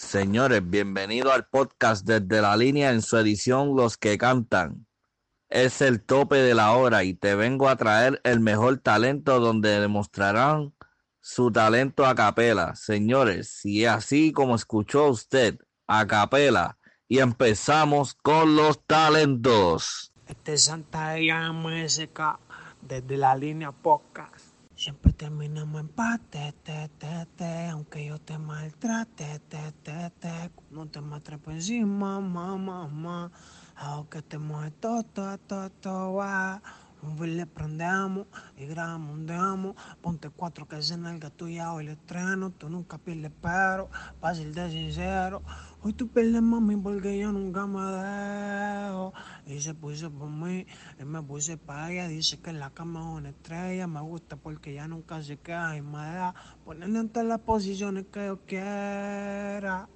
Señores, bienvenido al podcast desde la línea en su edición Los que cantan. Es el tope de la hora y te vengo a traer el mejor talento donde demostrarán su talento a capela. Señores, si así como escuchó usted, a capela. Y empezamos con los talentos. Este es Santa MSK desde la línea podcast. Siempre terminamos empate, te, te, te, aunque yo te maltrate, te, te, te, no te mates por encima, mamá, mamá, hago que te mueve todo, todo, todo, va. Le prendemos y grabamos. Ponte cuatro que se nalga tuya hoy le estreno. Tú nunca pierdes pero, fácil de sincero. Hoy tú pierdes mami porque yo nunca me dejo. Y se puso por mí, y me puse para ella. Dice que en la cama es una estrella. Me gusta porque ya nunca se queda y me da en todas las posiciones que yo quiera.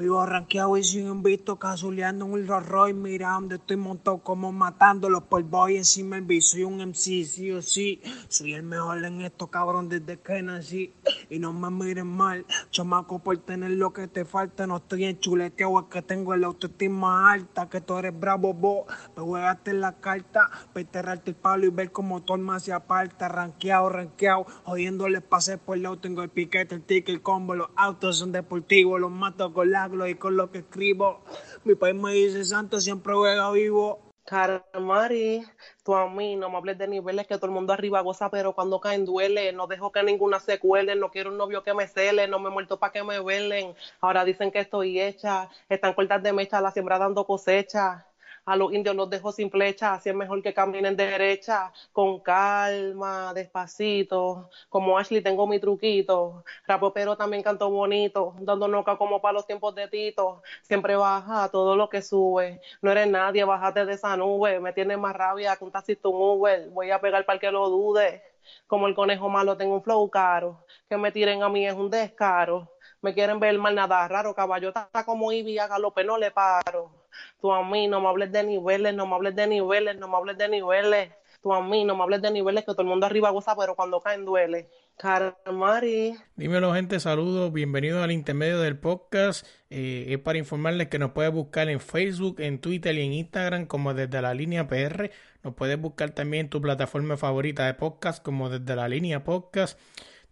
Vivo ranqueado y sin visto, casuleando en un Rolls Royce. Mira donde estoy montado como matándolos por boy encima el bici. Soy un MC, sí o sí. Soy el mejor en esto, cabrón, desde que nací. Y no me miren mal, chamaco, por tener lo que te falta. No estoy en chuleteado, es que tengo la autoestima alta. Que tú eres bravo, vos. Me juegaste en la carta, para enterrarte el palo y ver cómo todo más se aparta. Ranqueado, ranqueado, jodiéndole pasé por el lado. Tengo el piquete, el ticket, el combo. Los autos son deportivos, los mato con la y con lo que escribo. Mi país me dice santo, siempre juega vivo. Caramari, tú a mí no me hables de niveles que todo el mundo arriba goza, pero cuando caen duele. No dejo que ninguna se cuele, no quiero un novio que me cele, no me muerto para que me velen. Ahora dicen que estoy hecha, están cortas de mecha, la siembra dando cosecha a los indios los dejo sin flecha, así es mejor que caminen derecha, con calma, despacito, como Ashley tengo mi truquito, rapo pero también canto bonito, dando noca como para los tiempos de Tito, siempre baja todo lo que sube, no eres nadie, bájate de esa nube, me tiene más rabia que un taxista un Uber, voy a pegar para que lo dude, como el conejo malo tengo un flow caro, que me tiren a mí es un descaro, me quieren ver mal nada raro, caballo está como Ivy, a galope no le paro tú a mí no me hables de niveles, no me hables de niveles, no me hables de niveles, tú a mí no me hables de niveles, que todo el mundo arriba goza, pero cuando caen duele. Caramari. Dímelo gente, saludos, bienvenidos al intermedio del podcast. Eh, es para informarles que nos puedes buscar en Facebook, en Twitter y en Instagram como desde la línea PR. Nos puedes buscar también en tu plataforma favorita de podcast como desde la línea podcast.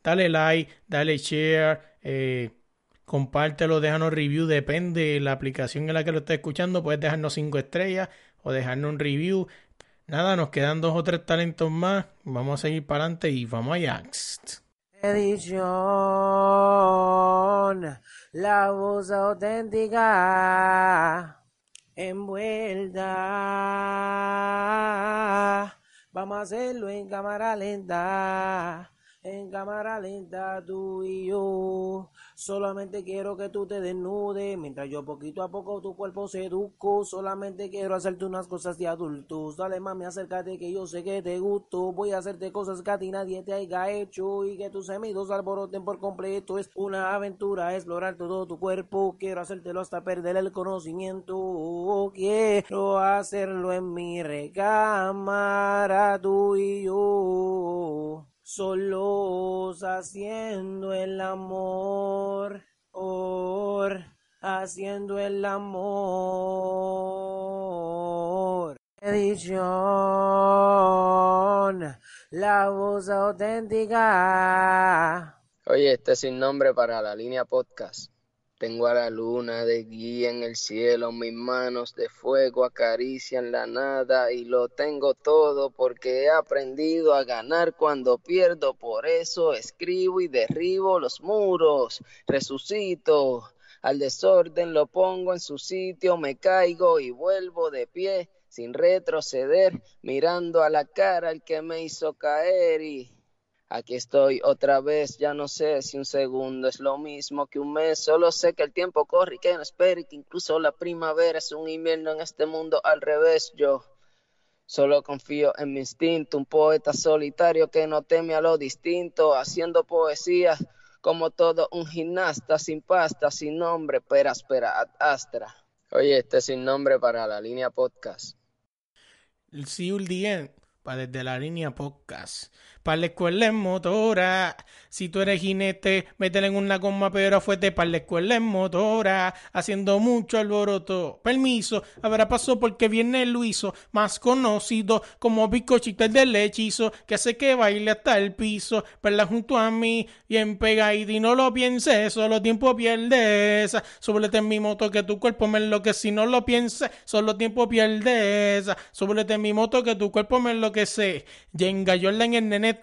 Dale like, dale share. Eh, compártelo, déjanos review, depende de la aplicación en la que lo estés escuchando, puedes dejarnos cinco estrellas o dejarnos un review. Nada, nos quedan dos o tres talentos más, vamos a seguir para adelante y vamos allá. Edición, la voz auténtica, envuelta, vamos a hacerlo en cámara lenta, en cámara lenta tú y yo. Solamente quiero que tú te desnudes, mientras yo poquito a poco tu cuerpo seduzco. Solamente quiero hacerte unas cosas de adultos. Dale mami, acércate que yo sé que te gusto. Voy a hacerte cosas que a ti nadie te haya hecho y que tus semidos alboroten por completo. Es una aventura explorar todo tu cuerpo. Quiero hacértelo hasta perder el conocimiento. Quiero hacerlo en mi recámara tú y yo solos haciendo el amor, or, haciendo el amor. Edición, la voz auténtica. Oye, este es sin nombre para la línea podcast. Tengo a la luna de guía en el cielo, mis manos de fuego acarician la nada y lo tengo todo porque he aprendido a ganar cuando pierdo, por eso escribo y derribo los muros, resucito, al desorden lo pongo en su sitio, me caigo y vuelvo de pie sin retroceder, mirando a la cara al que me hizo caer y Aquí estoy otra vez, ya no sé si un segundo es lo mismo que un mes, solo sé que el tiempo corre y que no espera y que incluso la primavera es un invierno en este mundo al revés. Yo solo confío en mi instinto, un poeta solitario que no teme a lo distinto, haciendo poesía como todo un gimnasta sin pasta, sin nombre, pero espera, astra. Oye, este sin nombre para la línea podcast. See you para desde la línea podcast para la escuela en motora. Si tú eres jinete, métele en una goma, pero fuerte para la escuela en motora. Haciendo mucho alboroto. Permiso, habrá paso porque viene Luiso, más conocido como Bicochito del hechizo, que hace que baile hasta el piso. Perla junto a mí, bien pegadita y no lo pienses, solo tiempo pierdes. Súbete en mi moto que tu cuerpo me enloquece, si no lo pienses, solo tiempo pierdes. Súbete en mi moto que tu cuerpo me enloquece. Jenga en el nene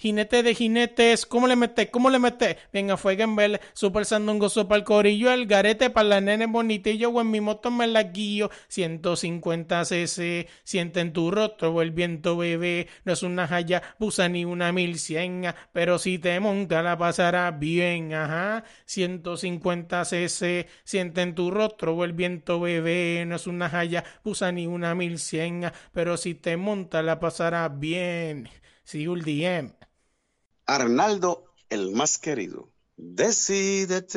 Jinete de jinetes, ¿cómo le mete? ¿Cómo le mete? Venga, fue Gembel, super sandungoso para el corillo, el garete para la nene bonitillo, o en mi moto me la guío, 150 cc, siente en tu rostro el viento bebé, no es una jaya, busa ni una mil cien, pero si te monta la pasará bien, ajá, 150 cc, siente en tu rostro el viento bebé, no es una jaya, busa ni una mil cien, pero si te monta la pasará bien. DM. Arnaldo, el más querido. Decídete,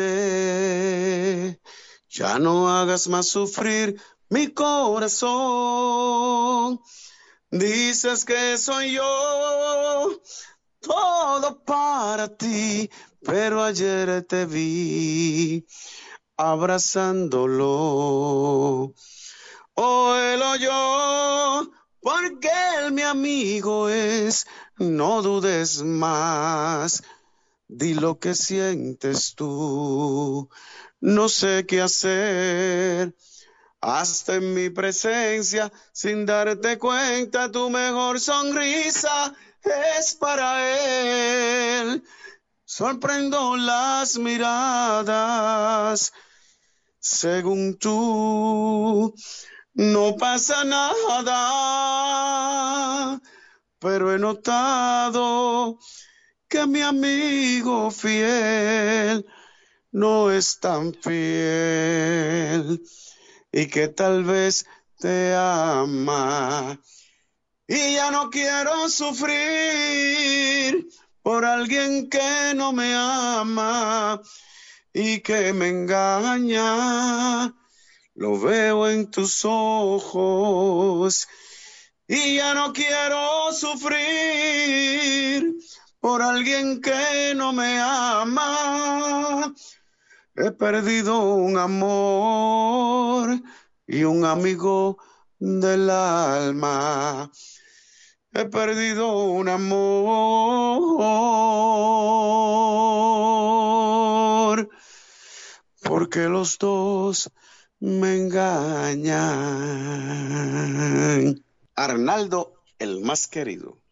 ya no hagas más sufrir mi corazón. Dices que soy yo, todo para ti, pero ayer te vi abrazándolo. O él o yo porque él mi amigo es, no dudes más. Di lo que sientes tú, no sé qué hacer. Hasta en mi presencia, sin darte cuenta, tu mejor sonrisa es para él. Sorprendo las miradas, según tú no pasa nada, pero he notado que mi amigo fiel no es tan fiel y que tal vez te ama. Y ya no quiero sufrir por alguien que no me ama y que me engaña lo veo en tus ojos y ya no quiero sufrir por alguien que no me ama. He perdido un amor y un amigo del alma. He perdido un amor porque los dos me engañan. Arnaldo, el más querido.